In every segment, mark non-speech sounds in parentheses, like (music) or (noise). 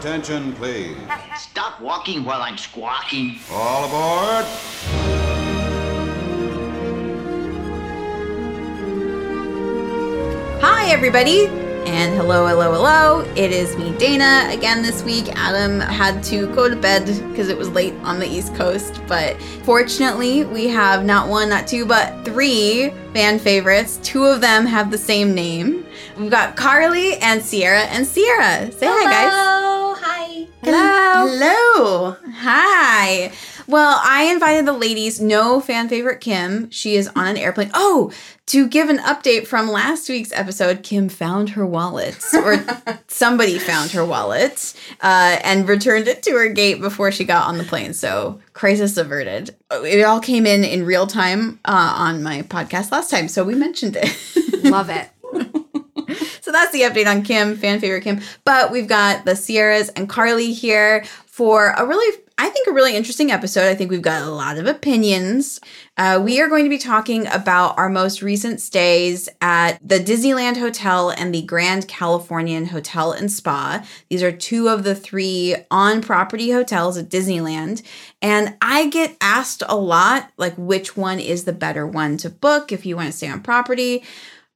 Attention, please. Stop walking while I'm squawking. All aboard. Hi, everybody, and hello, hello, hello. It is me, Dana, again this week. Adam had to go to bed because it was late on the East Coast, but fortunately, we have not one, not two, but three fan favorites. Two of them have the same name. We've got Carly and Sierra. And Sierra, say hi, guys. Hello. Hello. Hi. Well, I invited the ladies. No fan favorite Kim. She is on an airplane. Oh, to give an update from last week's episode, Kim found her wallet, or (laughs) somebody found her wallet, uh, and returned it to her gate before she got on the plane. So crisis averted. It all came in in real time uh, on my podcast last time, so we mentioned it. Love it. (laughs) (laughs) So that's the update on Kim, fan favorite Kim. But we've got the Sierras and Carly here for a really, I think, a really interesting episode. I think we've got a lot of opinions. Uh, we are going to be talking about our most recent stays at the Disneyland Hotel and the Grand Californian Hotel and Spa. These are two of the three on property hotels at Disneyland. And I get asked a lot, like, which one is the better one to book if you want to stay on property.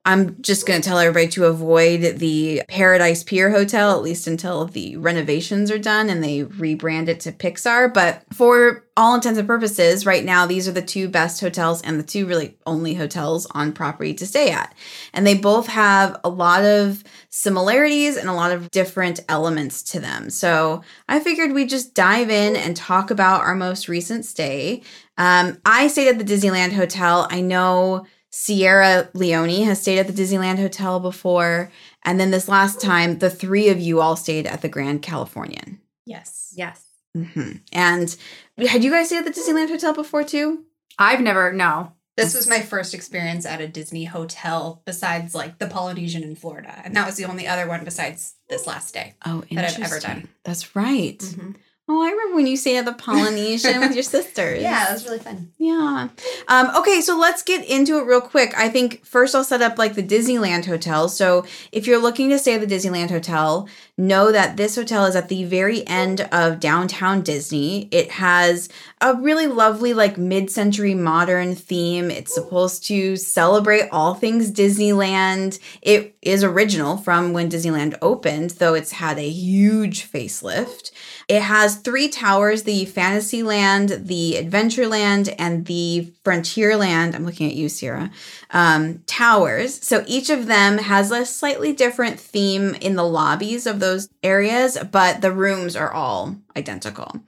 I'm just going to tell everybody to avoid the Paradise Pier Hotel, at least until the renovations are done and they rebrand it to Pixar. But for all intents and purposes, right now, these are the two best hotels and the two really only hotels on property to stay at. And they both have a lot of similarities and a lot of different elements to them. So I figured we'd just dive in and talk about our most recent stay. Um, I stayed at the Disneyland Hotel. I know. Sierra Leone has stayed at the Disneyland Hotel before. And then this last time, the three of you all stayed at the Grand Californian. Yes. Yes. hmm And had you guys stayed at the Disneyland Hotel before too? I've never, no. This was my first experience at a Disney hotel besides like the Polynesian in Florida. And that was the only other one besides this last day. Oh, That I've ever done. That's right. Mhm. Oh, I remember when you stayed at the Polynesian with your (laughs) sisters. Yeah, it was really fun. Yeah. Um, okay, so let's get into it real quick. I think first I'll set up like the Disneyland Hotel. So if you're looking to stay at the Disneyland Hotel, know that this hotel is at the very end of downtown Disney. It has a really lovely, like mid century modern theme. It's supposed to celebrate all things Disneyland. It is original from when Disneyland opened, though it's had a huge facelift. It has three towers the Fantasyland, the Adventureland, and the Frontierland. I'm looking at you, Sierra. Um, towers. So each of them has a slightly different theme in the lobbies of those areas, but the rooms are all identical.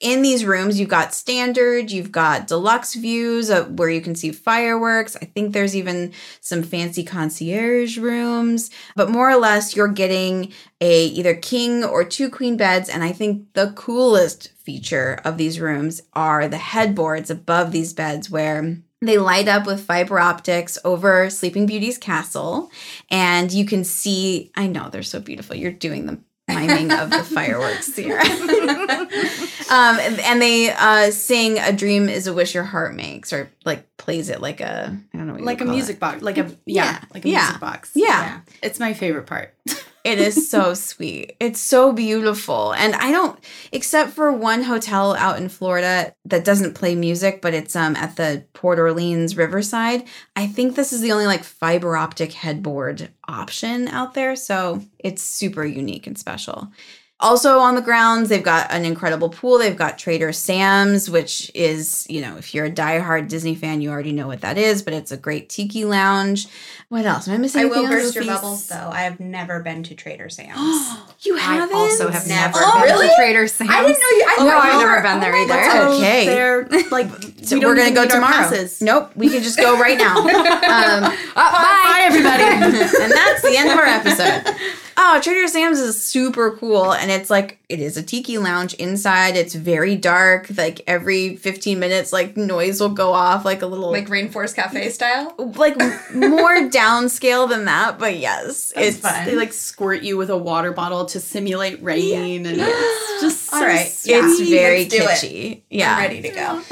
In these rooms, you've got standard, you've got deluxe views of where you can see fireworks. I think there's even some fancy concierge rooms, but more or less you're getting a either king or two queen beds and I think the coolest feature of these rooms are the headboards above these beds where they light up with fiber optics over Sleeping Beauty's castle and you can see I know they're so beautiful. You're doing the miming of the fireworks here. um, and, and they uh, sing "A Dream Is a Wish Your Heart Makes" or like plays it like a I don't know Like a music it. box. Like a Yeah. yeah, like a Yeah. music box. Yeah. It's my favorite part. (laughs) It is so (laughs) sweet. It's so beautiful. And I don't except for one hotel out in Florida that doesn't play music, but it's um at the Port Orleans Riverside. I think this is the only like fiber optic headboard option out there, so it's super unique and special. Also on the grounds, they've got an incredible pool. They've got Trader Sam's, which is, you know, if you're a diehard Disney fan, you already know what that is, but it's a great tiki lounge. What else? Am I missing I will burst your Please? bubbles though. I have never been to Trader Sam's. (gasps) you haven't? I also have never Oh, been really? to Trader Sam's. I didn't know you. I No, thought I've never been there oh either. God. Oh, okay. They're (laughs) like So we don't we're gonna go need our tomorrow. passes. Nope, we can just go right now. (laughs) Um, (laughs) Bye, everybody. and that's the end of our episode. Oh, Trader Sam's is super cool, and it's like it is a tiki lounge inside. It's very dark. Like every fifteen minutes, like noise will go off, like a little like Rainforest Cafe style. like more downscale than that. But yes, That's it's fun. They like squirt you with a water bottle to simulate rain, and it's just so All right. sweet. it's very Let's do it. kitschy. Yeah, I'm ready to go.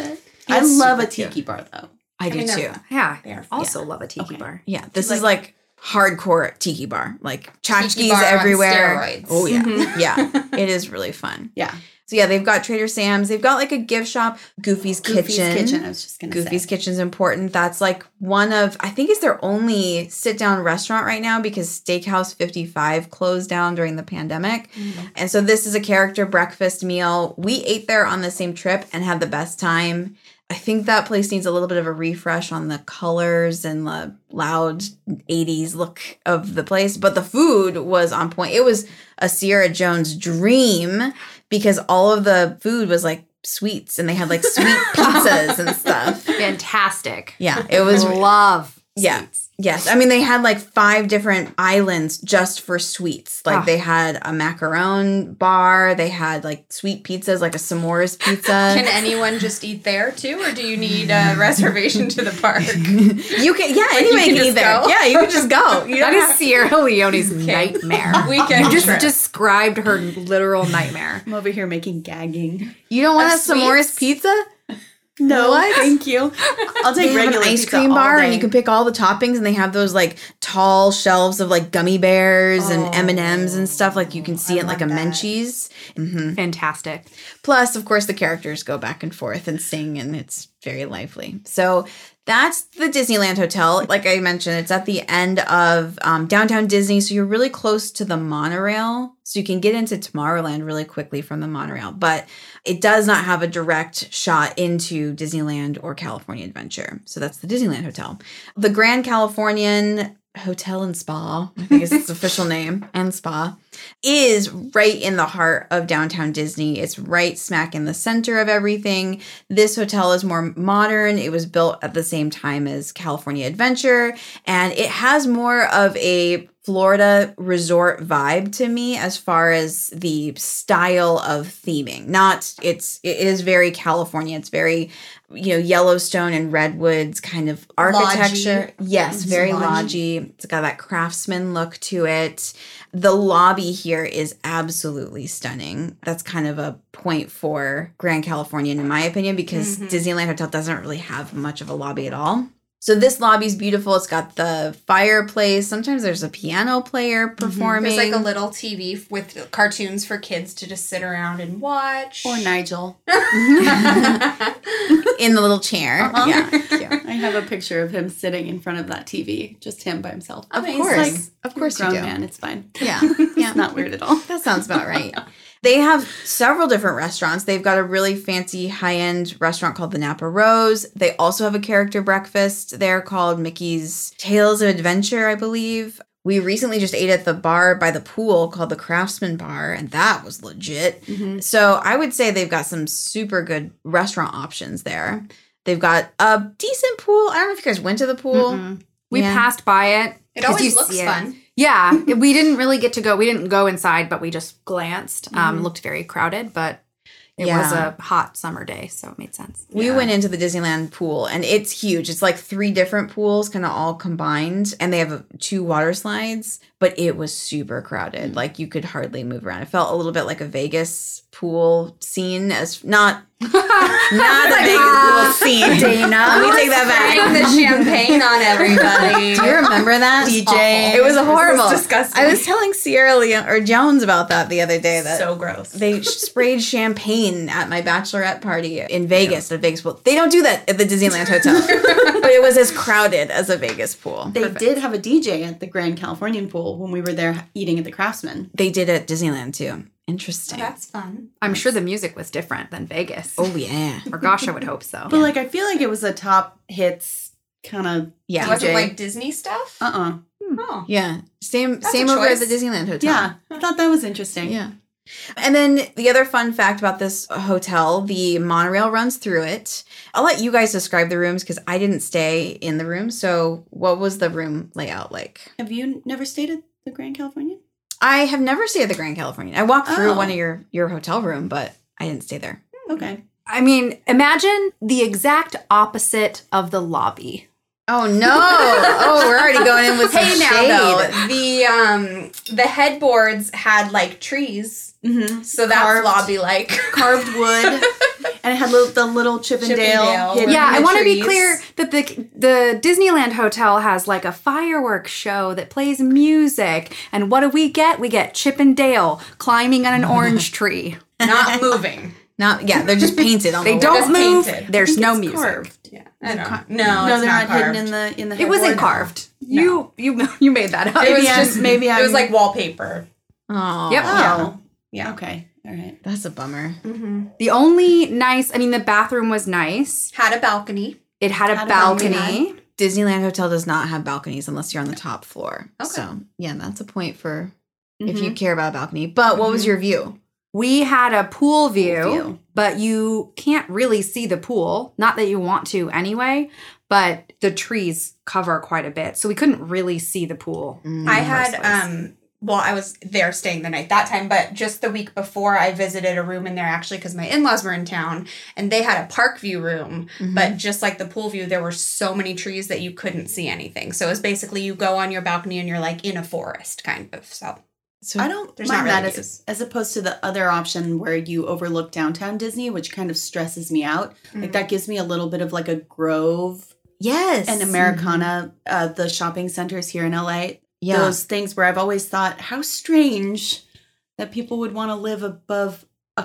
I It's love a super cute. tiki bar though. I do mean, too. Yeah. They are Also love a tiki Okay. bar. Yeah, this Like- is like hardcore tiki bar, like tchotchkes bar on everywhere. steroids. Oh yeah, Mhm. yeah. (laughs) it is really fun. Yeah. So yeah, they've got Trader Sam's. They've got like a gift shop, Goofy's, Goofy's Kitchen. Kitchen. I was just gonna say Goofy's say. Kitchen's important. That's like one of I think it's their only sit down restaurant right now because Steakhouse 55 closed down during the pandemic. Mm-hmm. And so this is a character breakfast meal. We ate there on the same trip and had the best time. I think that place needs a little bit of a refresh on the colors and the loud 80s look of the place, but the food was on point. It was a Sierra Jones dream because all of the food was like sweets and they had like sweet (laughs) pizzas and stuff. Fantastic. Yeah, it was love. Yeah. sweets. Yes. I mean they had like five different islands just for sweets. Like Ah. they had a macaron bar, they had like sweet pizzas like a s'mores pizza. (laughs) Can anyone just eat there too, or do you need a (laughs) reservation to the park? you can yeah, anybody can can, eat just there. go? Yeah, you can just go. (laughs) You That don't is have- Sierra Leone's nightmare. Weekend You just trip. described her literal nightmare. I'm over here making gagging. you don't want a Of s'mores pizza? No, What? (laughs) thank you. (laughs) I'll They take have an regular ice pizza cream all bar and you can pick all the toppings and they have those like tall shelves of like gummy bears and M&Ms and stuff like you can see it like a love that. Menchie's. hmm Fantastic. Plus, of course, the characters go back and forth and sing, and it's very lively. So that's the Disneyland Hotel. Like I mentioned, it's at the end of um, downtown Disney, so you're really close to the monorail. So you can get into Tomorrowland really quickly from the monorail, but it does not have a direct shot into Disneyland or California Adventure. So that's the Disneyland Hotel. The Grand Californian Hotel and Spa, I think is its (laughs) official name, and Spa, is right in the heart of downtown Disney. It's right smack in the center of everything. This hotel is more modern. It was built at the same time as California Adventure, and it has more of a Florida resort vibe to me as far as the style of theming. Not it's it is very California. It's very you know Yellowstone and redwoods kind of architecture. Yes, It's very lodgy. lodgy. It's got that craftsman look to it. The lobby here is absolutely stunning. That's kind of a point for Grand Californian, in my opinion, because mm-hmm. Disneyland Hotel doesn't really have much of a lobby at all. So this lobby's beautiful. It's got the fireplace. Sometimes there's a piano player performing. There's like a little TV with cartoons for kids to just sit around and watch. Or Nigel. (laughs) (laughs) in the little chair. Uh-huh. Yeah, cute. (laughs) I have a picture of him sitting in front of that TV, just him by himself. Of He's course. like, Of "You're a course you do." man. It's fine. Yeah, It's yeah. not weird at all. That sounds about right. They have several different restaurants. They've got a really fancy high end restaurant called the Napa Rose. They also have a character breakfast there called Mickey's Tales of Adventure, I believe. We recently just ate at the bar by the pool called the Craftsman Bar, and that was legit. Mm-hmm. So I would say they've got some super good restaurant options there. They've got a decent pool. I don't know if you guys went to the pool. Mm-mm. We Yeah. passed by it. It always looks fun. it. Yeah, (laughs) we didn't really get to go. We didn't go inside, but we just glanced. Um, it looked very crowded, but it was a hot summer day, so it made sense. We went into the Disneyland pool and it's huge. It's like three different pools kind of all combined and they have two water slides, but it was super crowded. Like you could hardly move around. It felt a little bit like a Vegas pool scene as not (laughs) not a Vegas pool scene. Dana. Let me take that Spraying back. the champagne on everybody. (laughs) Do you remember that? DJ. It was horrible. disgusting. I was telling Sierra Leone or Jones about that the other day that so gross. they sprayed champagne at my bachelorette party in Vegas at Vegas pool. They don't do that at the Disneyland Hotel, (laughs) but it was as crowded as a Vegas pool. They did have a DJ at the Grand Californian pool when we were there eating at the Craftsman. They did at Disneyland too. Interesting. That's fun. I'm sure the music was different than Vegas. oh yeah, Or gosh, I would hope so. But like, I feel like it was a top hits kind of. yeah, Was it like Disney stuff? Uh uh Oh. yeah. Same That's same over at the. Disneyland Hotel. Yeah, I thought that was interesting. Yeah. And then the other fun fact about this hotel, the monorail runs through it. I'll let you guys describe the rooms because I didn't stay in the room. So, what was the room layout like? Have you never stayed at the Grand Californian? I have never stayed at the Grand Californian. I walked through Oh. one of your your hotel room, but I didn't stay there. Okay. I mean, imagine the exact opposite of the lobby. Oh no! oh, we're already going in with some Hey now shade. though, the um the headboards had like trees, Mm-hmm. so that's Carved. lobby like. Carved wood. (laughs) and it had little, the little Chippendale. Chippendale. hidden Yeah, in I the want to be trees. clear that the the Disneyland hotel has like a fireworks show that plays music, and what do we get? We get Chip and Dale climbing on an (laughs) orange tree. Not moving. Not yeah, they're just painted on (laughs) They the don't just move. painted. There's I think no it's music. carved. Yeah. I don't No, no, it's they're not, carved. hidden in the in the. It wasn't headboard. carved. You you (laughs) you made that up. It was Maybe I'm- just maybe It was like wallpaper. Oh, Yep. Oh, Yeah. okay, all right. that's a bummer. The only nice, I mean, the bathroom was nice. Had a balcony. It had a Had a balcony. balcony. Disneyland Hotel does not have balconies unless you're on the top floor. Okay. So yeah, that's a point for if Mm-hmm. you care about a balcony. But what was your view? We had a pool view, view. but you can't really see the pool. Not that you want to anyway, but the trees cover quite a bit. So we couldn't really see the pool. Mm, I the had um well, I was there staying the night that time, but just the week before I visited a room in there actually because my in-laws were in town and they had a park view room, Mm-hmm. but just like the pool view, there were so many trees that you couldn't see anything. So it was basically you go on your balcony and you're like in a forest kind of. So So I don't There's mind not really that as, as opposed to the other option where you overlook downtown Disney, which kind of stresses me out. Like that gives me a little bit of like a Grove yes. and Americana, uh, the shopping centers here in LA. Yeah. Those things where I've always thought, how strange that people would want to live above a,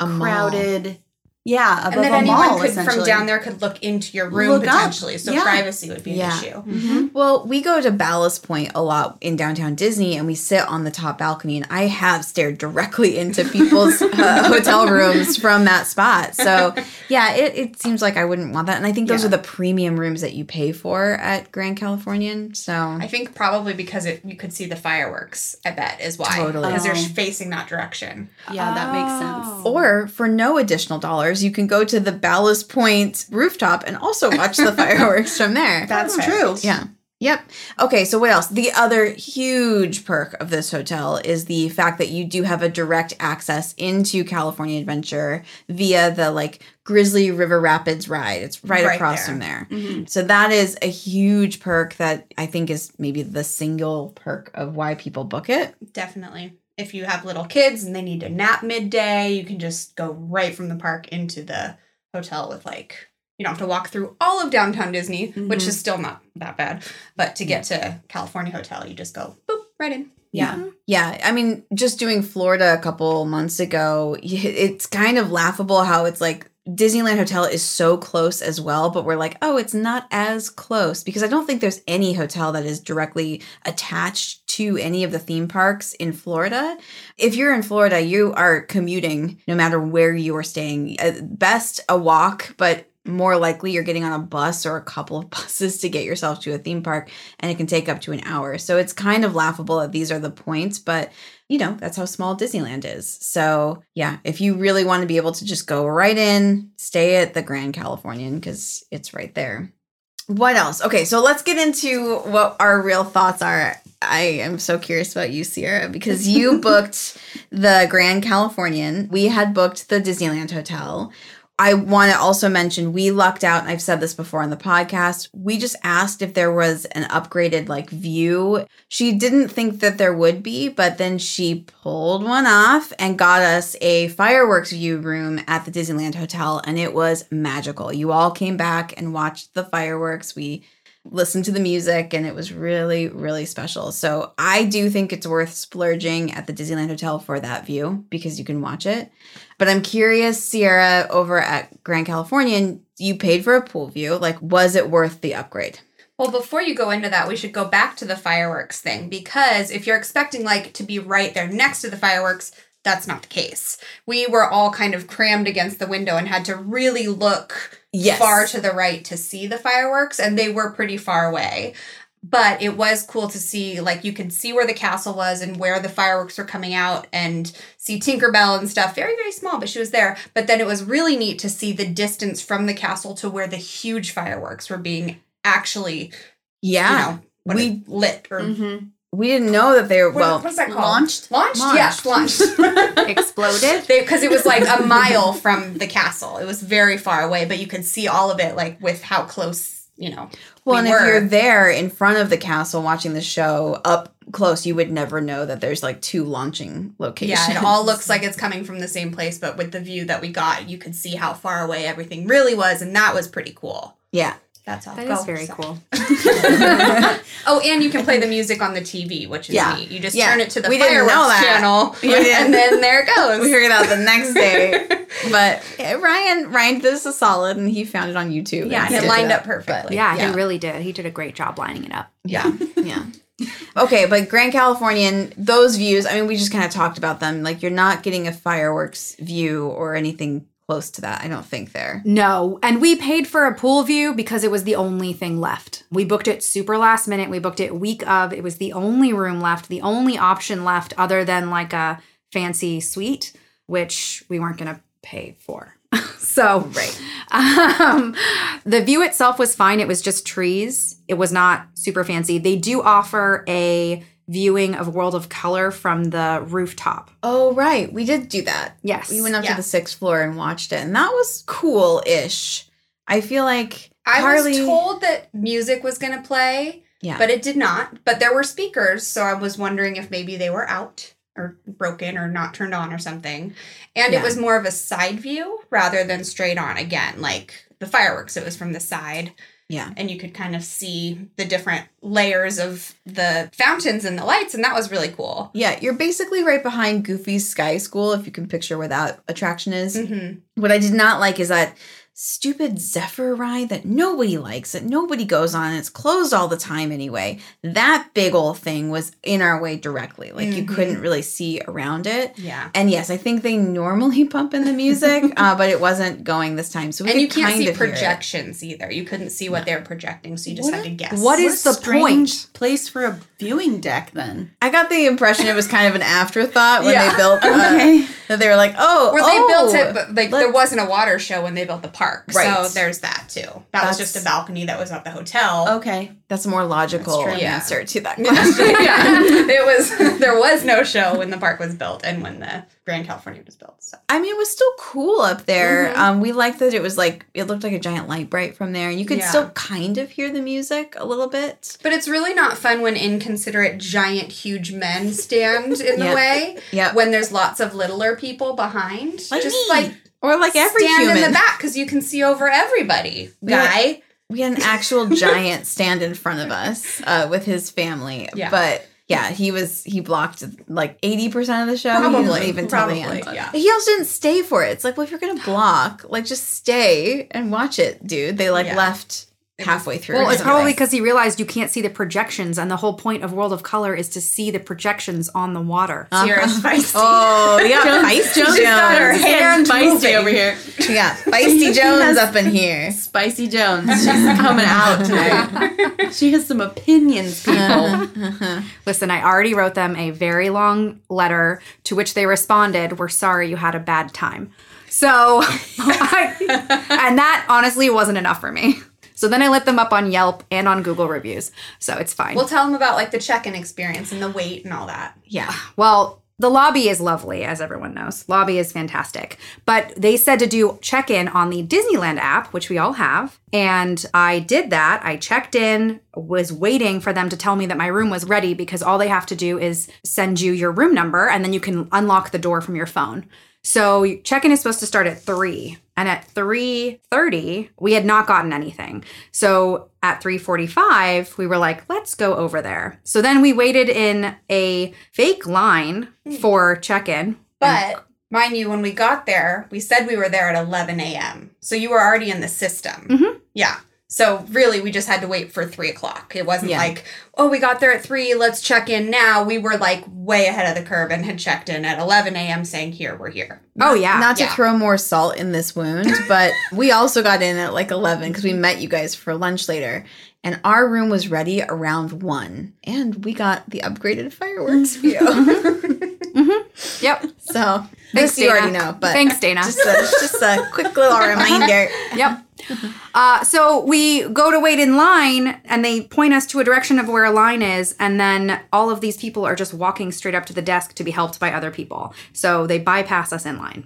A mall. Crowded, yeah, above and then anyone mall. could from down there could look into your room Look up. potentially. So Yeah. privacy would be an Yeah. issue. Well, we go to Ballast Point a lot in downtown Disney and we sit on the top balcony and I have stared directly into (laughs) people's uh, hotel rooms from that spot. So, yeah, it, it seems like I wouldn't want that. And I think those Yeah. are the premium rooms that you pay for at Grand Californian. So, I think probably because it you could see the fireworks, I bet is why. Totally. Because they're Oh. facing that direction. Yeah, that makes sense. Oh. or for no additional dollars, you can go to the Ballast Point rooftop and also watch the (laughs) fireworks from there. That's Perfect. true. Yeah. Yep. Okay, so what else? The other huge perk of this hotel is the fact that you do have a direct access into California Adventure via the like Grizzly River Rapids ride. It's right, Right across there. from there. Mm-hmm. So that is a huge perk that I think is maybe the single perk of why people book it. Definitely. If you have little kids and they need to nap midday, you can just go right from the park into the hotel with like you don't have to walk through all of downtown Disney, which Mhm. is still not that bad. But to get to California Hotel, you just go boop right in. Yeah. Yeah, I mean, just doing Florida a couple months ago, (laughs) it's kind of laughable how it's like Disneyland Hotel is so close as well, but we're like, oh, it's not as close because I don't think there's any hotel that is directly attached to any of the theme parks in Florida. If you're in Florida, you are commuting no matter where you are staying. At best, a walk, but more likely you're getting on a bus or a couple of (laughs) buses to get yourself to a theme park and it can take up to an hour. So it's kind of laughable that these are the points, but you know, that's how small Disneyland is. So, yeah, if you really want to be able to just go right in, stay at the Grand Californian because it's right there. What else? Okay, so let's get into what our real thoughts are. I am so curious about you, Sierra, because you (laughs) booked the Grand Californian. We had booked the Disneyland Hotel. I want to also mention we lucked out, and I've said this before on the podcast. We just asked if there was an upgraded like view. She didn't think that there would be, but then she pulled one off and got us a fireworks view room at the Disneyland Hotel, and it was magical. You all came back and watched the fireworks. We listened to the music and it was really really special. So i do think it's worth splurging at the disneyland hotel for that view because you can watch it. But i'm curious sierra over at grand californian you paid for a pool view. Like was it worth the upgrade? Well, before you go into that, we should go back to the fireworks thing because if you're expecting like to be right there next to the fireworks, that's not the case. We were all kind of crammed against the window and had to really look Yes. far to the right to see the fireworks, and they were pretty far away. But it was cool to see, like, you could see where the castle was and where the fireworks were coming out and see Tinkerbell and stuff. Very, very small, but she was there. But then it was really neat to see the distance from the castle to where the huge fireworks were being actually yeah you know, we- lit or Mm-hmm. We didn't know that they were what, well what's that called? launched? Launched? Launched. Yes, launched. (laughs) Exploded. Because it was like a mile from the castle. It was very far away, but you could see all of it, like with how close, you know. Well, we and were. if you're there in front of the castle watching the show up close, you would never know that there's like two launching locations. Yeah, it all looks like (laughs) it's coming from the same place, but with the view that we got, you could see how far away everything really was, and that was pretty cool. yeah. That's all. That Go. is very Sorry. cool. (laughs) Oh, and you can play the music on the TV, which is Yeah. neat. You just Yeah. turn it to the We didn't know fireworks that. channel, (laughs) We didn't. and then there it goes. We figured out the next day, (laughs) but yeah, Ryan Ryan did us a solid, and he found it on YouTube. yeah, and it stitched lined up, up perfectly. Yeah, Yeah. he really did. He did a great job lining it up. yeah. Yeah. Okay, but Grand Californian, those views, I mean, we just kind of talked about them. Like, you're not getting a fireworks view or anything close to that, I don't think, there. No, and we paid for a pool view because it was the only thing left. We booked it super last minute. We booked it week of. It was the only room left, the only option left other than like a fancy suite, which we weren't going to pay for. (laughs) so, Right. um, the view itself was fine. It was just trees. It was not super fancy. They do offer a viewing of World of Color from the rooftop. Oh, right. We did do that. Yes. We went up Yeah. to the sixth floor and watched it, and that was cool ish. I feel like I Harley. was told that music was going to play, yeah. but it did not. But there were speakers, so I was wondering if maybe they were out or broken or not turned on or something. And Yeah. it was more of a side view rather than straight on again, like the fireworks. It was from the side. Yeah. and you could kind of see the different layers of the fountains and the lights and that was really cool Yeah, you're basically right behind Goofy's Sky School, if you can picture where that attraction is. mm-hmm. What I did not like is that stupid Zephyr ride that nobody likes, that nobody goes on. It's closed all the time anyway. That big old thing was in our way directly. Like you Mhm. couldn't really see around it. yeah And yes, I think they normally (laughs) pump in the music, (laughs) uh, but it wasn't going this time. So we and you can't kind see of projections either you couldn't see what they were projecting so you just What had to guess what What is the point? place for a viewing deck then? I got the impression it was kind of an afterthought when Yeah. they built uh, (laughs) Okay. that they were like, oh, they oh, built it but like there wasn't a water show when they built the park Right. so there's that too that was just a balcony that was at the hotel Okay. That's a more logical That's. Yeah. answer to that (laughs) question. yeah, it was (laughs) there was no show when the park was built and when the Grand California was built. So I mean, it was still cool up there. Mhm. Um, we liked that it was like it looked like a giant Lite-Brite from there, and you could Yeah. still kind of hear the music a little bit. But it's really not fun when inconsiderate giant huge men stand in the way Yep. when there's lots of littler people behind. Like Just me. like Or like every stand human. in the back because you can see over everybody. Yeah. Guy. We had an actual (laughs) giant stand in front of us uh, with his family. Yeah. But yeah, he was he blocked like eighty percent of the show. He didn't Probably. even till the Probably. end. Yeah. He also didn't stay for it. It's like, well, if you're gonna block, like just stay and watch it, dude. They like Yeah. left halfway through. Well, it's probably because he realized you can't see the projections, and the whole point of World of Color is to see the projections on the water. Uh-huh. Sierra's feisty. Oh, we got (laughs) feisty Jones. got her hand moving. spicy over here. We got feisty (laughs) Jones up in here. Spicy Jones. She's coming out tonight. she has some opinions, uh-huh, people. Uh-huh. Listen, I already wrote them a very long letter to which they responded, We're sorry you had a bad time. So, (laughs) I, and that honestly wasn't enough for me. So then I lit them up on Yelp and on Google reviews. So it's fine. We'll tell them about like the check-in experience and the wait and all that. Yeah. Well, the lobby is lovely, as everyone knows. Lobby is fantastic. But they said to do check in on the Disneyland app, which we all have. And I did that. I checked in, was waiting for them to tell me that my room was ready because all they have to do is send you your room number and then you can unlock the door from your phone. So check-in is supposed to start at 3 and at 3:30 we had not gotten anything. So at 3:45 we were like let's go over there. So then we waited in a fake line for check-in. But mind you, when we got there, we said we were there at 11 a.m. So you were already in the system. Mhm. Yeah. So really, we just had to wait for three o'clock. It wasn't Yeah. like, oh, we got there at three, let's check in now. We were like way ahead of the curve and had checked in at 11 a.m. saying, here, we're here. Oh yeah. Not to Yeah. throw more salt in this wound, (laughs) but we also got in at like 11 because we met you guys for lunch later. And our room was ready around 1. And we got the upgraded fireworks mm-hmm. view. (laughs) Mm-hmm. yep. so, Thanks, this you already Dana. know. But Thanks, Dana. Just a, just a quick little (laughs) reminder. Yep. Uh, so we go to wait in line and they point us to a direction of where a line is. And then all of these people are just walking straight up to the desk to be helped by other people. So they bypass us in line.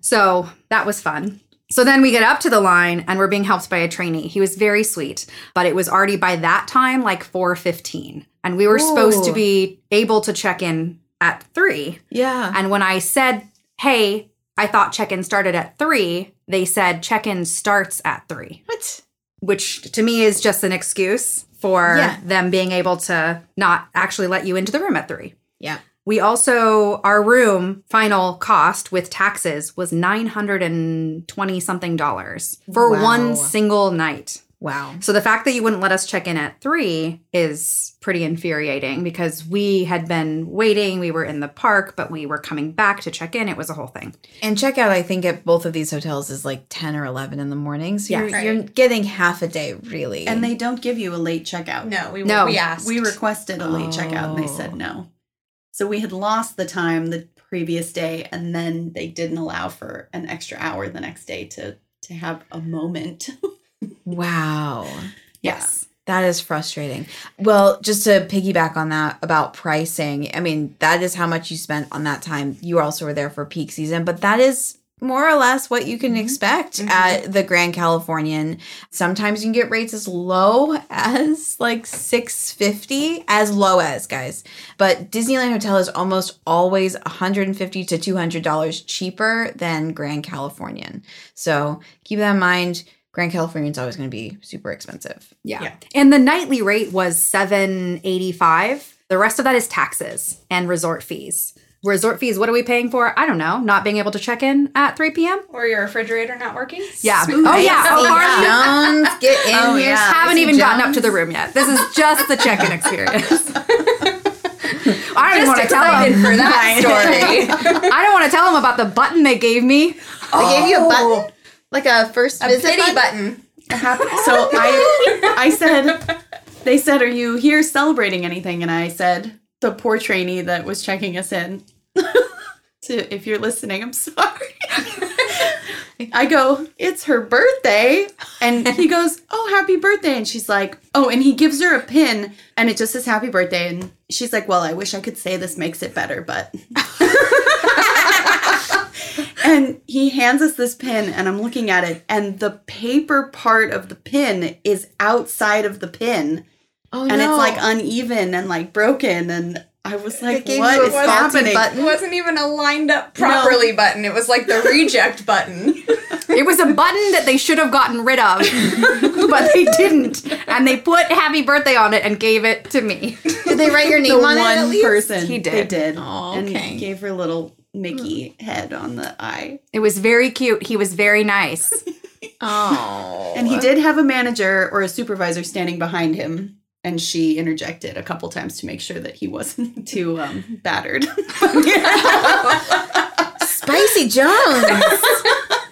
So that was fun. So then we get up to the line and we're being helped by a trainee. He was very sweet, but it was already by that time like 4:15. and we were supposed to be able to check in at three. Yeah. And when I said, hey, I thought check in started at three, they said check in starts at three, What? which to me is just an excuse for Yeah. them being able to not actually let you into the room at three. Yeah. We also, our room final cost with taxes was 920 something dollars for Wow. one single night. Wow. So the fact that you wouldn't let us check in at three is pretty infuriating because we had been waiting. We were in the park, but we were coming back to check in. It was a whole thing. And checkout, I think, at both of these hotels is like 10 or 11 in the morning. So you're, Yes. you're getting half a day, really. And they don't give you a late checkout. No, we No, we asked. We requested a late checkout and they Oh. said no. So we had lost the time the previous day and then they didn't allow for an extra hour the next day to to have a moment. (laughs) wow. yes. That is frustrating. Well, just to piggyback on that about pricing, I mean, that is how much you spent on that time. You also were there for peak season, but that is more or less what you can mm-hmm. expect mm-hmm. at the Grand Californian. Sometimes you can get rates as low as like 650, as low as, guys. But Disneyland Hotel is almost always 150 to $200 cheaper than Grand Californian. So, keep that in mind. Grand Californian is always going to be super expensive. Yeah. Yeah. And the nightly rate was 785. The rest of that is taxes and resort fees. Resort fees, what are we paying for? I don't know. Not being able to check in at 3 p.m. or your refrigerator not working. Yeah. Oh yeah. Oh, Harley. Jones, get in (laughs) Oh, here. yeah. Haven't Stacey even gotten up to the room yet. This is just the check-in (laughs) experience. (laughs) I don't even want to tell Excited him. for that story. I don't want to tell him about the button they gave me. They gave you a button, oh. Like a first a visit pity button. button. (laughs) So I I said they said, Are you here celebrating anything? And I said, the poor trainee that was checking us in. (laughs) to if you're listening, I'm sorry. (laughs) I go, it's her birthday. And he goes, Oh, happy birthday. And she's like, Oh, and he gives her a pin and it just says happy birthday. And she's like, Well, I wish I could say this makes it better, but And he hands us this pin, and I'm looking at it, and the paper part of the pin is outside of the pin, Oh and it's like uneven and like broken. And I was like, gave "What you a is faulty happening?" button. It wasn't even a lined up properly button. It was like the reject button. (laughs) It was a button that they should have gotten rid of, (laughs) but they didn't. And they put happy birthday on it and gave it to me. Did they write your (laughs) The name on it? at one person He did. they did. did, Oh, and okay. gave her a little Mickey head on the eye. It was very cute. He was very nice. (laughs) Oh, And he did have a manager or a supervisor standing behind him, and she interjected a couple times to make sure that he wasn't (laughs) too um, battered. Spicy Jones.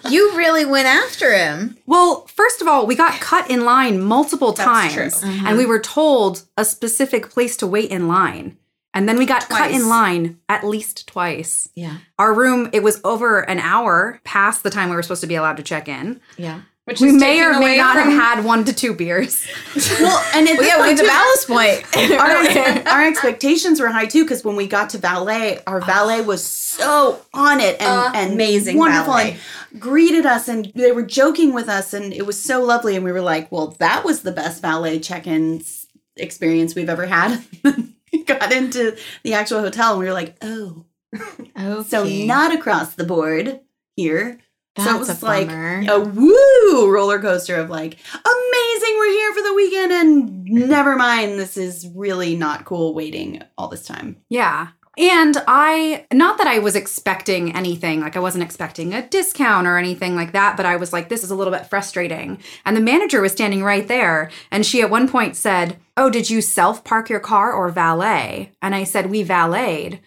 (laughs) you really went after him. Well, first of all, we got cut in line multiple That's times, true. and we were told a specific place to wait in line. And then we got cut in line at least twice. Yeah, Our room, it was over an hour past the time we were supposed to be allowed to check in. yeah. Which We may or may not from- have had one to two beers. (laughs) well, and at Well, yeah, we point, the ballast point. (laughs) our, (laughs) our expectations were high too because when we got to valet, our valet was so on it and, and Amazing wonderful, and greeted us, and they were joking with us, and it was so lovely. And we were like, "Well, that was the best valet check-in s- experience we've ever had." (laughs) Got into the actual hotel, and we were like, "Oh, (laughs) okay. so not across the board here." so it was a like bummer. a woo roller coaster of like, amazing, we're here for the weekend, and never mind, this is really not cool waiting all this time. Yeah. And I, not that I was expecting anything, like I wasn't expecting a discount or anything like that, but I was like, this is a little bit frustrating. And the manager was standing right there. And she at one point said, Oh, did you self park your car or valet? And I said, We valeted.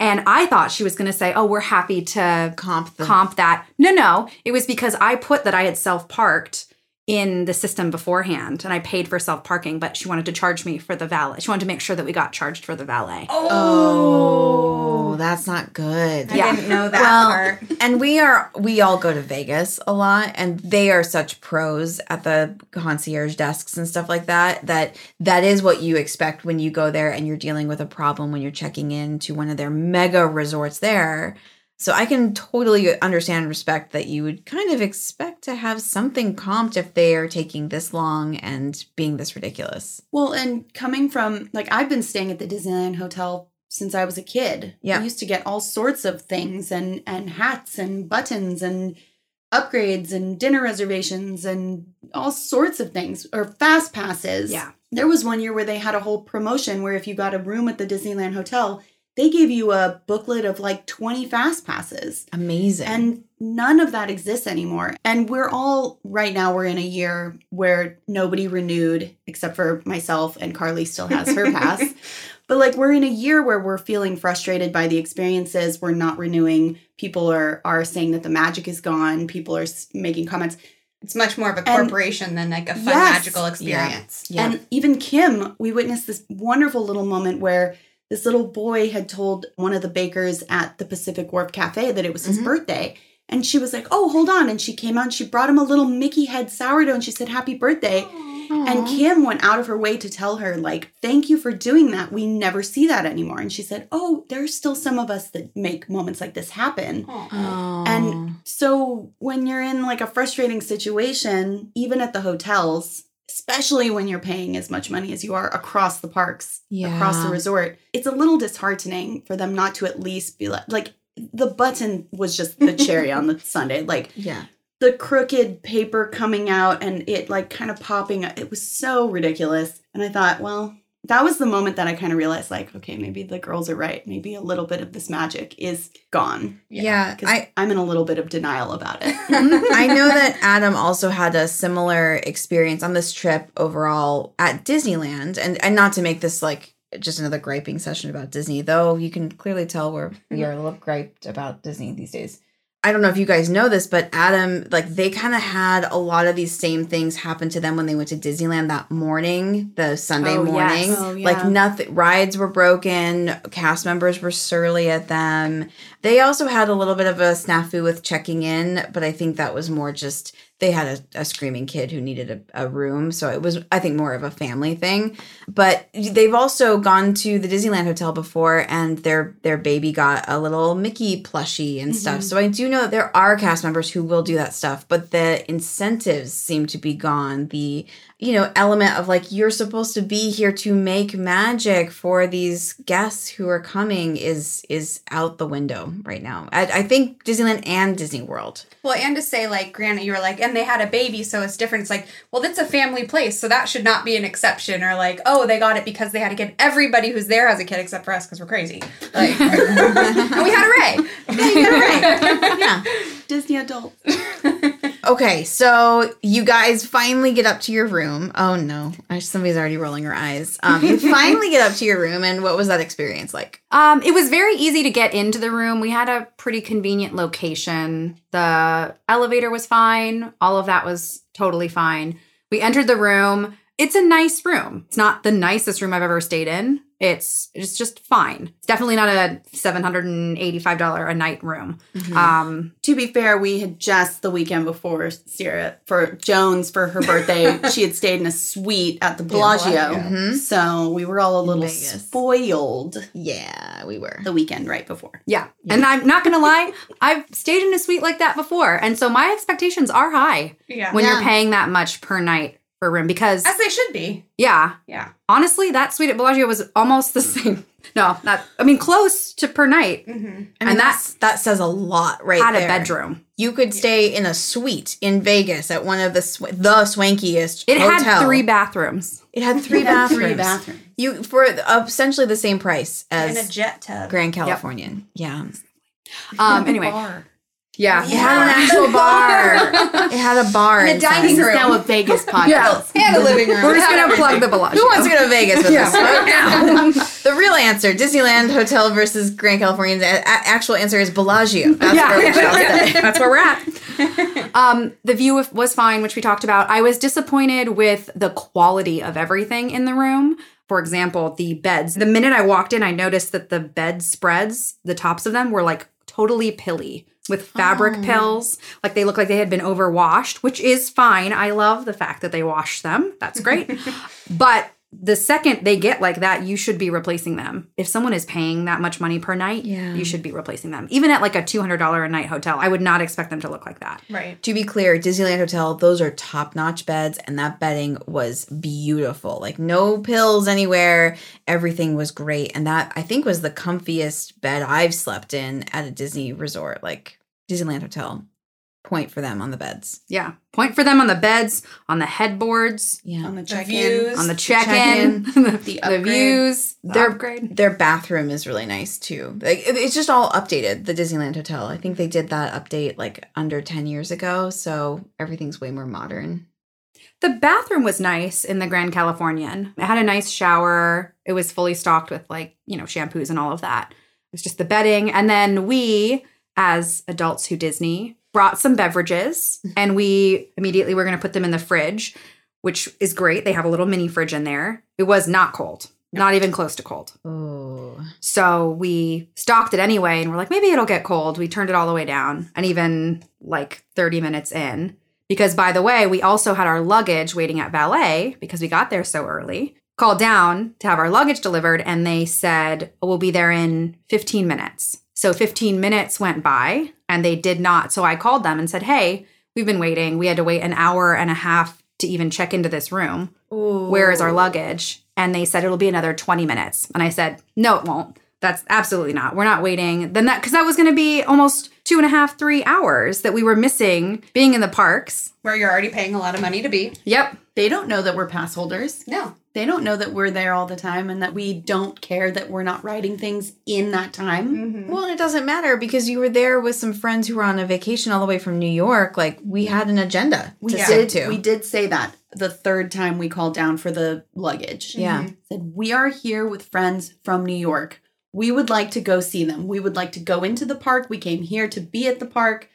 And I thought she was going to say, Oh, we're happy to comp comp that. No, no. It was because I put that I had self parked in the system beforehand and I paid for self parking, but she wanted to charge me for the valet. She wanted to make sure that we got charged for the valet. Oh, oh that's not good. I Yeah. didn't know that Well, part. and we are we all go to Vegas a lot and they are such pros at the concierge desks and stuff like that that that is what you expect when you go there and you're dealing with a problem when you're checking in to one of their mega resorts there. So I can totally understand and respect that you would kind of expect to have something comped if they are taking this long and being this ridiculous. Well, and coming from like I've been staying at the Disneyland Hotel since I was a kid. Yeah. I used to get all sorts of things and and hats and buttons and upgrades and dinner reservations and all sorts of things or fast passes. Yeah. There was one year where they had a whole promotion where if you got a room at the Disneyland Hotel, they gave you a booklet of like 20 fast passes. Amazing. And none of that exists anymore. And we're all right now we're in a year where nobody renewed except for myself and Carly still has her (laughs) pass. But like we're in a year where we're feeling frustrated by the experiences, we're not renewing. People are are saying that the magic is gone. People are making comments. It's much more of a And- corporation than like a fun Yes. magical experience. yeah. And even Kim, we witnessed this wonderful little moment where this little boy had told one of the bakers at the Pacific Wharf Cafe that it was his Mhm. birthday. And she was like, Oh, hold on. And she came out and she brought him a little Mickey head sourdough and she said, Happy birthday. And Kim went out of her way to tell her, like, thank you for doing that. We never see that anymore. And she said, Oh, there's still some of us that make moments like this happen. Oh. And so when you're in like a frustrating situation, even at the hotels, especially when you're paying as much money as you are across the parks, across the resort, it's a little disheartening for them not to at least be like, like the button was just the cherry on the (laughs) sundae. Like yeah. the crooked paper coming out and it like kind of popping it was so ridiculous and i thought well that was the moment that i kind of realized like okay maybe the girls are right maybe a little bit of this magic is gone Yeah. because I, i'm in a little bit of denial about it (laughs) mm-hmm. I know (laughs) that Adam also had a similar experience on this trip overall at Disneyland. And, and not to make this like just another griping session about Disney, though you can clearly tell we're we mm-hmm. are a little griped about Disney these days. I don't know if you guys know this, but Adam, like they kind of had a lot of these same things happen to them when they went to Disneyland that morning, the Sunday Oh, yes. morning. Oh, yeah. Like nothing, rides were broken, cast members were surly at them. They also had a little bit of a snafu with checking in, but I think that was more just they had a, a screaming kid who needed a, a room. So it was, I think, more of a family thing. But they've also gone to the Disneyland Hotel before and their their baby got a little Mickey plushie and stuff. Mm-hmm. So I do know that there are cast members who will do that stuff, but the incentives seem to be gone. The you know element of like you're supposed to be here to make magic for these guests who are coming is is out the window right now i, I think disneyland and disney world Well, and to say like, granted, you were like, and they had a baby, so it's different. It's like, well, that's a family place, so that should not be an exception. Or like, oh, they got it because they had a kid. Everybody who's there has a kid except for us because we're crazy. Like, (laughs) and we had a Ray. You a Ray. yeah disney adult (laughs) okay so you guys finally get up to your room oh no somebody's already rolling her eyes um you (laughs) finally get up to your room and what was that experience like Um, it was very easy to get into the room. We had a pretty convenient location. The elevator was fine. All of that was totally fine. We entered the room. It's a nice room. It's not the nicest room I've ever stayed in. It's it's just fine. It's definitely not a seven hundred and eighty five dollar a night room. Um, to be fair we had just the weekend before Sierra for jones for her birthday (laughs) she had stayed in a suite at the bellagio Mhm. so we were all a little spoiled yeah we were the weekend right before yeah. and I'm not gonna lie, I've stayed in a suite like that before, and so my expectations are high Yeah. when Yeah. you're paying that much per night for a room because As they should be. yeah, Yeah. honestly, that suite at Bellagio was almost the same. (laughs) No, not. I mean, close to per night. Mm-hmm. I mean, And that's that says a lot right Had there. a bedroom. You could stay in a suite in Vegas at one of the sw- the swankiest. It had three bathrooms. It had (laughs) three It had bathrooms. three bathrooms You for essentially the same price In a as jet tub. Grand Californian. Yeah. Um. (laughs) Anyway, Bar. Yeah. It had an actual bar. (laughs) it had a bar. And a inside. dining This is room. now a Vegas (laughs) podcast. And a living room. We're just gonna plug the Bellagio. Who wants to go to Vegas with us? right now? (laughs) the real answer: Disneyland Hotel versus Grand Californian. The a- actual answer is Bellagio. That's Yeah. where we shall stay. That's where we're at. um, the view was fine, which we talked about. I was disappointed with the quality of everything in the room. For example, the beds. The minute I walked in, I noticed that the bed spreads, the tops of them were like totally pilly with fabric Oh. pills. Like they look like they had been overwashed, which is fine. I love the fact that they wash them. That's great. (laughs) but the second they get like that, you should be replacing them. If someone is paying that much money per night, Yeah. you should be replacing them. Even at like a $200 a night hotel, I would not expect them to look like that. Right. To be clear, Disneyland Hotel, those are top notch beds, and that bedding was beautiful. Like, no pills anywhere. Everything was great. And that, I think, was the comfiest bed I've slept in at a Disney resort, like Disneyland Hotel. Point for them on the beds. Yeah. Point for them on the beds, on the headboards, Yeah. On the The check-in. on the check-in, check-in, (laughs) the, the the views, the Their- upgrade. Their bathroom is really nice too. Like it- it's just all updated. The Disneyland Hotel. I think they did that update like under ten years ago, so everything's way more modern. The bathroom was nice in the Grand Californian. It had a nice shower. It was fully stocked with like, you know, shampoos and all of that. It was just the bedding. And then we, as adults who Disney, brought some beverages (laughs) and we immediately were going to put them in the fridge, which is great. They have a little mini fridge in there. It was not cold, not even close to cold. Oh, So we stocked it anyway and we're like, maybe it'll get cold. We turned it all the way down and even like 30 minutes in. Because by the way, we also had our luggage waiting at valet because we got there so early. Called down to have our luggage delivered and they said, oh, we'll be there in 15 minutes. So 15 minutes went by and they did not. So I called them and said, hey, we've been waiting. We had to wait an hour and a half to even check into this room where is our luggage? And they said it'll be another 20 minutes. And I said, no, it won't. That's absolutely not. We're not waiting. Then that, because that was going to be almost two and a half, three hours that we were missing being in the parks. Where you're already paying a lot of money to be. Yep. They don't know that we're pass holders. No. They don't know that we're there all the time and that we don't care that we're not writing things in that time. Mm-hmm. Well, it doesn't matter because you were there with some friends who were on a vacation all the way from New York. Like we had an agenda We to did. stick to. We did say that the third time we called down for the luggage. Yeah. Said we are here with friends from New York. We would like to go see them. We would like to go into the park. We came here to be at the park.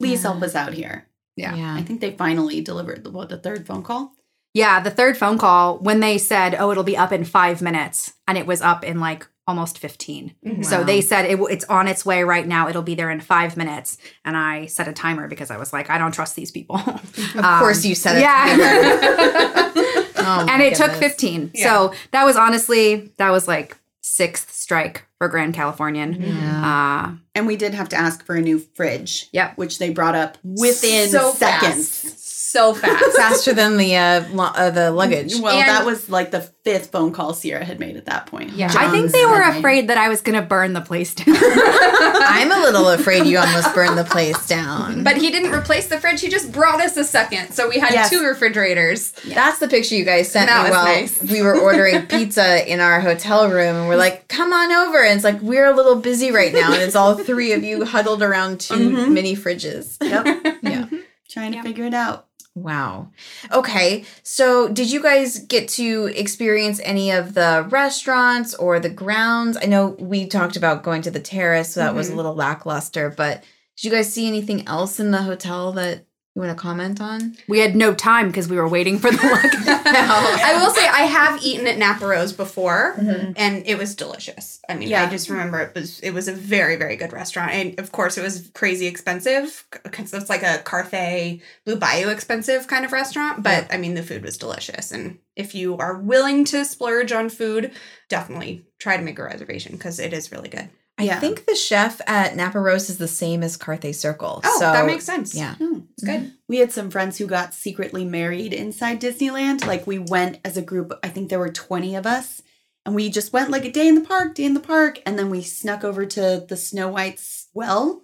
Please help us out here. Yeah. Yeah. I think they finally delivered the what the third phone call. Yeah. The third phone call, when they said, oh, it'll be up in five minutes, and it was up in like almost 15. Mm-hmm. So they said it, it's on its way right now. It'll be there in five minutes. And I set a timer because I was like, I don't trust these people. Of (laughs) um, course, you set it. Yeah. (laughs) Oh, and it took goodness. 15. So that was honestly, that was like sixth strike for Grand Californian. Mm-hmm. Yeah. Uh, And we did have to ask for a new fridge. Yep. Which they brought up within So seconds. fast. So fast. Faster than the uh, lu- uh the luggage. Well, And- that was like the fifth phone call Sierra had made at that point. yeah. I think they were had made. afraid that I was going to burn the place down. (laughs) I'm a little afraid you almost burned the place down. But he didn't replace the fridge. He just brought us a second. So we had Yes. two refrigerators. That's the picture you guys sent That me was while nice. we were ordering (laughs) pizza in our hotel room, and we're like, "Come on over." And it's like we're a little busy right now, and it's all three of you huddled around 2 mini fridges. Yep. Yeah. Trying to figure it out. Wow. Okay. So, did you guys get to experience any of the restaurants or the grounds? I know we talked about going to the terrace, so that was a mm-hmm. little lackluster, but did you guys see anything else in the hotel that you want to comment on? we had no time because we were waiting for the (laughs) luggage. (laughs) I will say I have eaten at Napa Rose before, mm-hmm. and it was delicious. I mean, yeah. I just remember it was it was a very very good restaurant, and of course it was crazy expensive because it's like a Carthay Blue Bayou expensive kind of restaurant. But I mean, the food was delicious, and if you are willing to splurge on food, definitely try to make a reservation because it is really good. I Yeah. think the chef at Napa Rose is the same as Carthay Circle. Oh, so that makes sense. Yeah. Hmm, it's good. Mm-hmm. We had some friends who got secretly married inside Disneyland. Like we went as a group, I think there were 20 of us, and we just went like a day in the park, day in the park, and then we snuck over to the Snow White's well.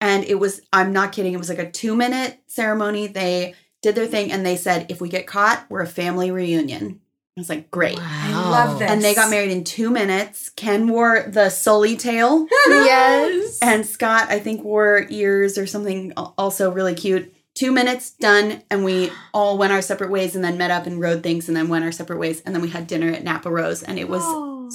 And it was, I'm not kidding, it was like a two minute ceremony. They did their thing and they said, if we get caught, we're a family reunion. I was like, great. I love this. And they got married in two minutes. Ken wore the Sully tail. (laughs) yes. And Scott, I think, wore ears or something also really cute. Two minutes done, and we all went our separate ways and then met up and rode things and then went our separate ways. And then we had dinner at Napa Rose, and it was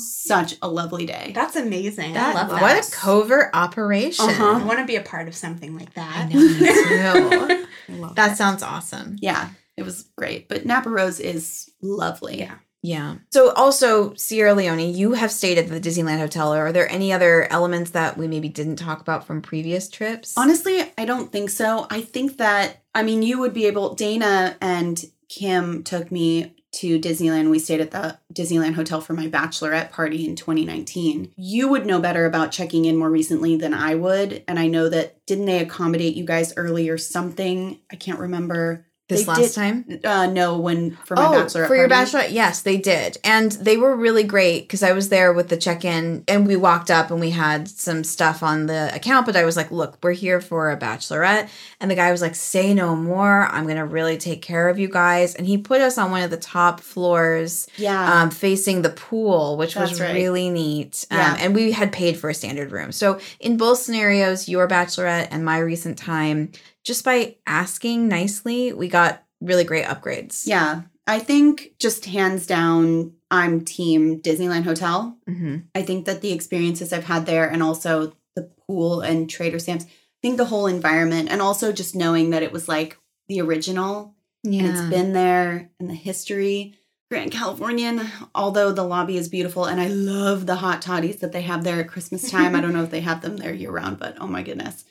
such a lovely day. That's amazing. That- I love that. What a covert operation. Uh-huh. I want to be a part of something like that. I know, me too. (laughs) that sounds awesome. Yeah, it was great. But Napa Rose is lovely. Yeah. Yeah. So also Sierra Leonie, you have stayed at the Disneyland Hotel. Are there any other elements that we maybe didn't talk about from previous trips? Honestly, I don't think so. I think that, I mean, you would be able, Dana and Kim took me to Disneyland. We stayed at the Disneyland Hotel for my bachelorette party in 2019. You would know better about checking in more recently than I would. And I know that didn't they accommodate you guys early or something? I can't remember. This They last did- time? Uh, no, when for my oh, bachelorette for your party. bachelorette, yes, they did, and they were really great because I was there with the check-in, and we walked up and we had some stuff on the account, but I was like, "Look, we're here for a bachelorette," and the guy was like, "Say no more. I'm gonna really take care of you guys," and he put us on one of the top floors, Yeah. um, facing the pool, which was right. really neat. Um, Yeah. and we had paid for a standard room, so in both scenarios, your bachelorette and my recent time, just by asking nicely, we got really great upgrades. yeah. I think just hands down, I'm team Disneyland Hotel. hmm I think that the experiences I've had there and also the pool and Trader Sam's, I think the whole environment and also just knowing that it was like the original Yeah. and it's been there and the history. Grand Californian, although the lobby is beautiful and I love the hot toddies that they have there at Christmas time. I don't know if they have them there year round, but oh my goodness.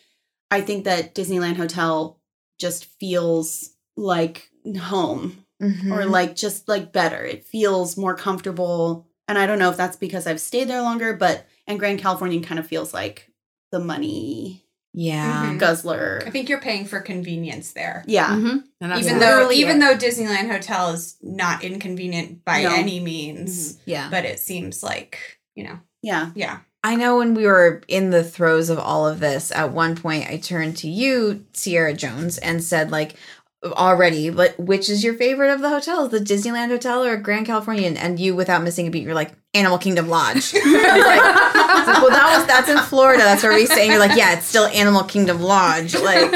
I think that Disneyland Hotel just feels like home Mhm. or like just like better. It feels more comfortable. And I don't know if that's because I've stayed there longer, but and Grand Californian kind of feels like the money yeah. Mhm. guzzler. I think you're paying for convenience there. Yeah. Mhm. And that's even though literally even it. though Disneyland Hotel is not inconvenient by No. any means, Yeah. but it seems like, you know, Yeah. yeah. I know when we were in the throes of all of this, at one point I turned to you, Sierra Jones, and said, like, already, but which is your favorite of the hotels, the Disneyland Hotel or Grand Californian? And you, without missing a beat, you're like, Animal Kingdom Lodge. (laughs) Like, like, well, that was that's in Florida. That's where we stay. And you're like, yeah, it's still Animal Kingdom Lodge. Like,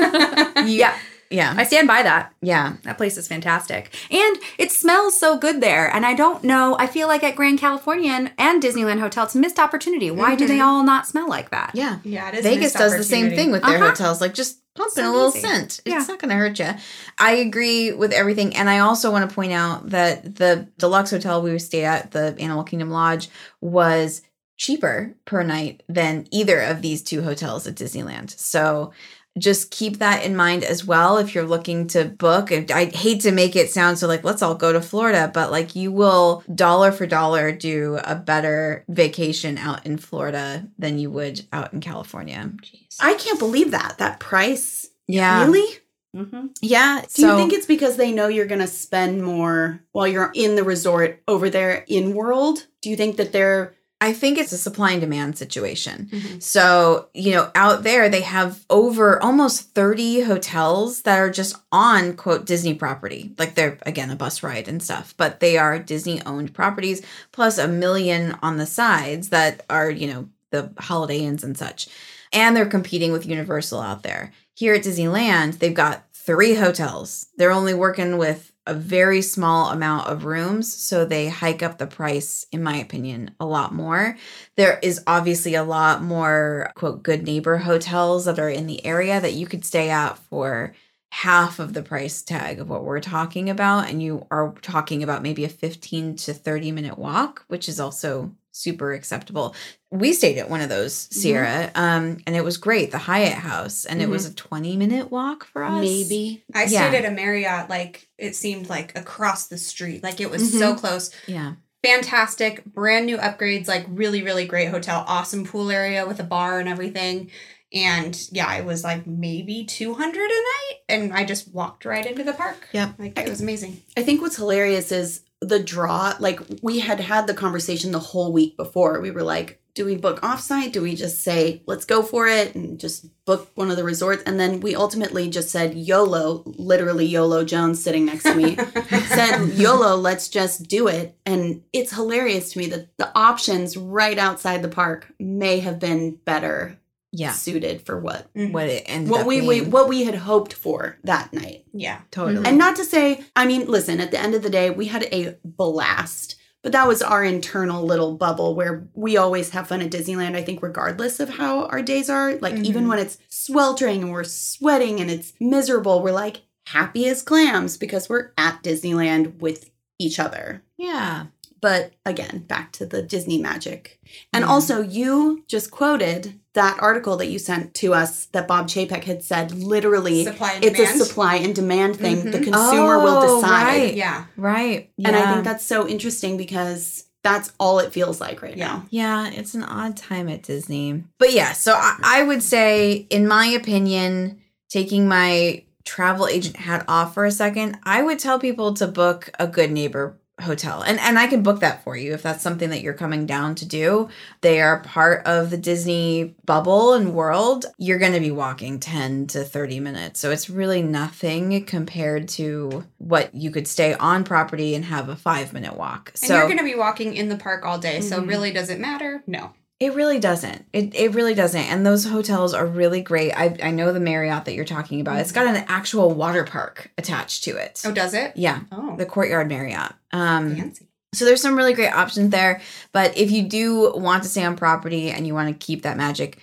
you, Yeah. Yeah, I stand by that. yeah. That place is fantastic. And it smells so good there. And I don't know, I feel like at Grand Californian and Disneyland Hotel, it's a missed opportunity. Why do they all not smell like that? Yeah. Yeah, it is. Vegas does the same thing with their Uh-huh. hotels. Like just pump in So a little easy. scent. Yeah. It's not going to hurt you. I agree with everything, and I also want to point out that the deluxe hotel we stayed at, the Animal Kingdom Lodge, was cheaper per night than either of these two hotels at Disneyland. So. Just keep that in mind as well if you're looking to book. And I hate to make it sound so like, let's all go to Florida, but like you will dollar for dollar do a better vacation out in Florida than you would out in California. I can't believe that. That price. Yeah. Really? Mm-hmm. Yeah. Do you think it's because they know you're going to spend more while you're in the resort over there in world? Do you think that they're I think it's a supply and demand situation. Mhm. So, you know, out there they have over almost 30 hotels that are just on quote Disney property. Like they're again a bus ride and stuff, but they are Disney owned properties plus a million on the sides that are, you know, the Holiday Inns and such. And they're competing with Universal out there. Here at Disneyland, they've got three hotels. They're only working with a very small amount of rooms, so they hike up the price, in my opinion, a lot more. There is obviously a lot more, quote, good neighbor hotels that are in the area that you could stay at for half of the price tag of what we're talking about. And you are talking about maybe a 15 to 30 minute walk, which is also super acceptable. We stayed at one of those, Sierra, um, and it was great, the Hyatt House, and it was a 20 minute walk for us. maybe? I Yeah. stayed at a Marriott, like it seemed like across the street. Like it was Mm-hmm. so close. Yeah. Fantastic, brand new upgrades, like really, really great hotel, awesome pool area with a bar and everything. And yeah, it was like maybe 200 a night. And I just walked right into the park. Yep. Like it was amazing. I think what's hilarious is the draw. Like we had had the conversation the whole week before. We were like, do we book offsite? Do we just say, let's go for it and just book one of the resorts? And then we ultimately just said, YOLO, literally YOLO Jones sitting next to me, (laughs) said, YOLO, let's just do it. And it's hilarious to me that the options right outside the park may have been better Yeah. suited for what What it ended what up we, we what we had hoped for that night. Yeah. totally. And not to say, I mean, listen, at the end of the day, we had a blast, but that was our internal little bubble where we always have fun at Disneyland, I think, regardless of how our days are. Like, even Mhm. when it's sweltering and we're sweating and it's miserable, we're like happy as clams because we're at Disneyland with each other. yeah. But again, back to the Disney magic. And also, you just quoted that article that you sent to us that Bob Chapek had said literally it's demand. a supply and demand thing. The Mhm. consumer will Oh, decide. right. Yeah. Right. And I think that's so interesting because that's all it feels like right Yeah. now. Yeah, it's an odd time at Disney. But yeah, so I, I would say, in my opinion, taking my travel agent hat off for a second, I would tell people to book a good neighbor hotel. And and I can book that for you if that's something that you're coming down to do. They are part of the Disney bubble and world. You're going to be walking 10 to 30 minutes. So it's really nothing compared to what you could stay on property and have a 5-minute walk. And so you're going to be walking in the park all day, so Mhm. really does it matter? No. It really doesn't. It, it really doesn't. And those hotels are really great. I, I know the Marriott that you're talking about. It's got an actual water park attached to it. Oh, does it? Yeah, Oh, the Courtyard Marriott. Um, fancy. so there's some really great options there. But if you do want to stay on property and you want to keep that magic,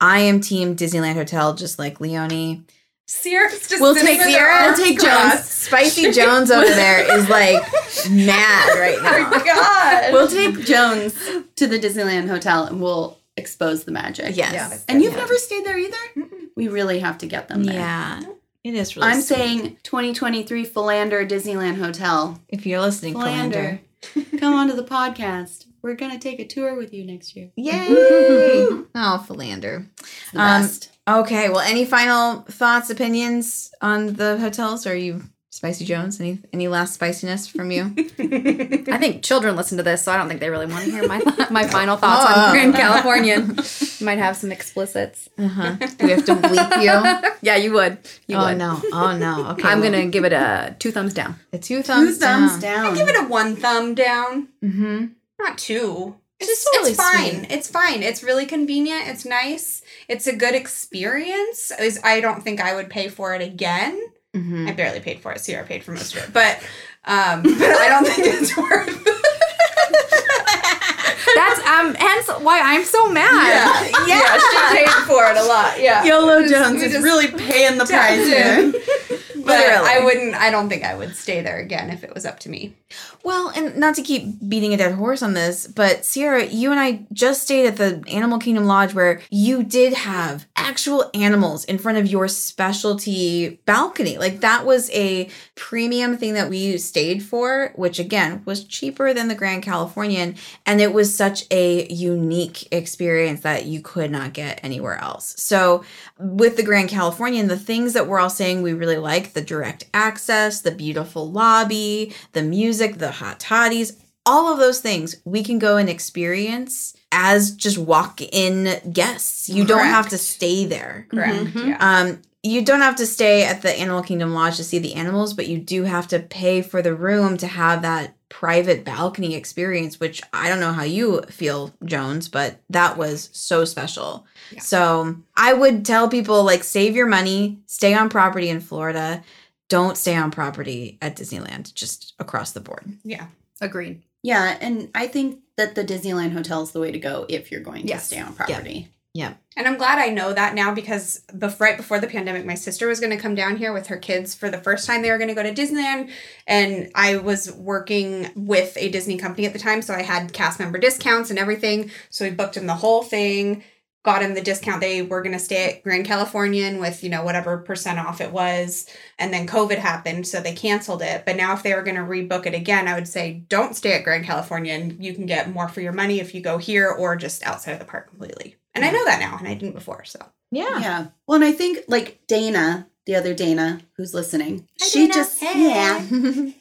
I am team Disneyland Hotel, just like Leonie. Sierra's just We'll take Sierra. We'll take. Jones. Spicy Jones over there is like mad right now. (laughs) Oh my god. We'll take Jones to the Disneyland Hotel and we'll expose the magic. Yes. Yeah. And you've Yeah. never stayed there either? We really have to get them there. Yeah. It is really I'm sweet. saying 2023 Philander Disneyland Hotel. if you're listening, Philander. Philander, (laughs) come onto the podcast. We're gonna take a tour with you next year. Yay! (laughs) oh, Philander. The Um, best. Okay, well, any final thoughts, opinions on the hotels? Are you Spicy Jones? Any any last spiciness from you? (laughs) I think children listen to this, so I don't think they really want to hear my my (laughs) final thoughts Oh. on Grand Californian. Might have some explicits. Uh-huh. Do we have to bleep you? (laughs) Yeah, you would. You oh would. no! Oh no! Okay, I'm well, gonna give it a two thumbs down. A two thumbs, Two thumbs, thumbs down. down. Give it a one thumb down. Mm-hmm. Not two. It's, It's it's, really fine. sweet. It's fine. It's really convenient. It's nice. It's a good experience. Is I don't think I would pay for it again. Mm-hmm. I barely paid for it. Sierra paid for most of it, (laughs) but um, but I don't think it's (laughs) worth. (laughs) That's um hence why I'm so mad. yeah, yeah, she paid for it a lot. Yeah, YOLO Jones is just really paying the price here. in. But Literally. I wouldn't. I don't think I would stay there again if it was up to me. Well, and not to keep beating a dead horse on this, but Sierra, you and I just stayed at the Animal Kingdom Lodge where you did have actual animals in front of your specialty balcony. Like that was a premium thing that we stayed for, which again was cheaper than the Grand Californian. And it was such a unique experience that you could not get anywhere else. So, with the Grand Californian, the things that we're all saying we really like the direct access, the beautiful lobby, the music, the hot toddies, all of those things we can go and experience as just walk in guests. You don't have to stay there. Correct. Yeah. Um, you don't have to stay at the Animal Kingdom Lodge to see the animals, but you do have to pay for the room to have that private balcony experience, which I don't know how you feel, Jones, but that was so special. So I would tell people like save your money, stay on property in Florida. Don't stay on property at Disneyland, just across the board. yeah. Agreed. Yeah, and I think that the Disneyland Hotel is the way to go if you're going Yes. to stay on property. Yeah. And I'm glad I know that now because bef- right before the pandemic, my sister was going to come down here with her kids for the first time. They were going to go to Disneyland. And I was working with a Disney company at the time. So I had cast member discounts and everything. So we booked them the whole thing, got him the discount. They were going to stay at Grand Californian with, you know, whatever percent off it was. And then COVID happened. So they canceled it. But now if they were going to rebook it again, I would say don't stay at Grand Californian. You can get more for your money if you go here or just outside of the park completely. And I know that now, and I didn't before. So Yeah. Yeah. Well, and I think like Dana, the other Dana who's listening, Hi, she Dana. just Hey. yeah,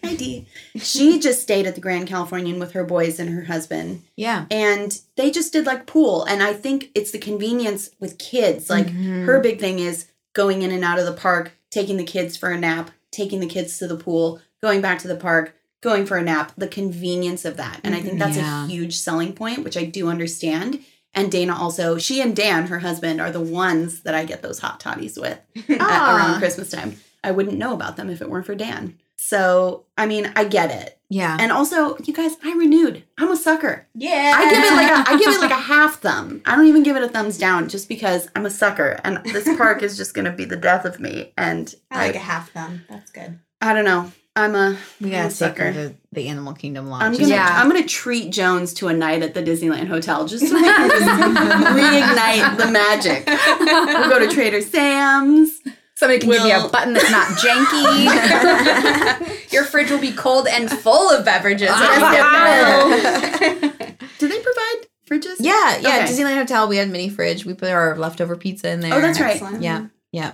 hi Dee. She just stayed at the Grand Californian with her boys and her husband, yeah. and they just did like pool. And I think it's the convenience with kids. Like Mhm. her big thing is going in and out of the park, taking the kids for a nap, taking the kids to the pool, going back to the park, going for a nap. The convenience of that, and I think that's Yeah. a huge selling point, which I do understand. And Dana also, she and Dan, her husband, are the ones that I get those hot toddies with (laughs) at, around Christmas time. I wouldn't know about them if it weren't for Dan. So, I mean, I get it. Yeah. And also, you guys, I renewed. I'm a sucker. yeah, I give it like a I give it like a (laughs) half thumb. I don't even give it a thumbs down just because I'm a sucker and this park is just going to be the death of me and I like a I half thumb. That's good. I don't know. I'm a. We gotta take sucker. to the Animal Kingdom I'm Lodge. gonna, Yeah. I'm gonna treat Jones to a night at the Disneyland Hotel just so we can reignite the magic. We'll go to Trader Sam's. Somebody can give you a button that's not janky. (laughs) Your fridge will be cold and full of beverages. (laughs) Do they provide fridges? Yeah, yeah. Okay. Disneyland Hotel. We had mini fridge. We put our leftover pizza in there. Oh, that's right. Excellent. Yeah, yeah.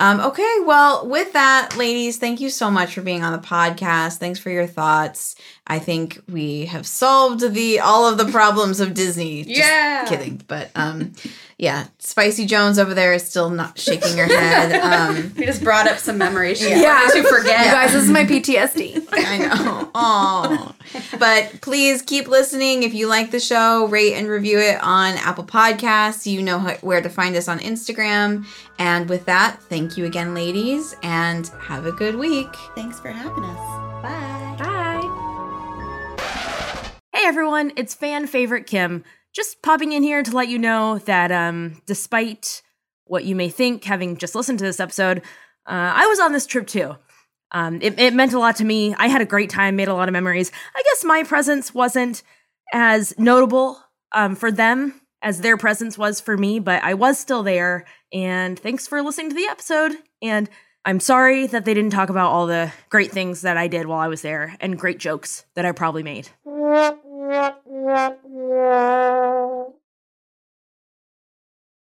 Um, okay, well, with that, ladies, thank you so much for being on the podcast. Thanks for your thoughts. I think we have solved the all of the problems of Disney. Just Yeah. kidding, but um, yeah, Spicy Jones over there is still not shaking her head. (laughs) Um, We just brought up some memories. She Yeah. to forget. You guys, this is my PTSD. I know. Oh, but please keep listening. If you like the show, rate and review it on Apple Podcasts. You know where to find us on Instagram. And with that, thank you again, ladies, and have a good week. Thanks for having us. Bye. Bye. Hey everyone, it's fan favorite Kim. Just popping in here to let you know that um, despite what you may think, having just listened to this episode, uh, I was on this trip too. Um, it, it meant a lot to me. I had a great time, made a lot of memories. I guess my presence wasn't as notable um, for them as their presence was for me, but I was still there. And thanks for listening to the episode. And I'm sorry that they didn't talk about all the great things that I did while I was there and great jokes that I probably made. (laughs)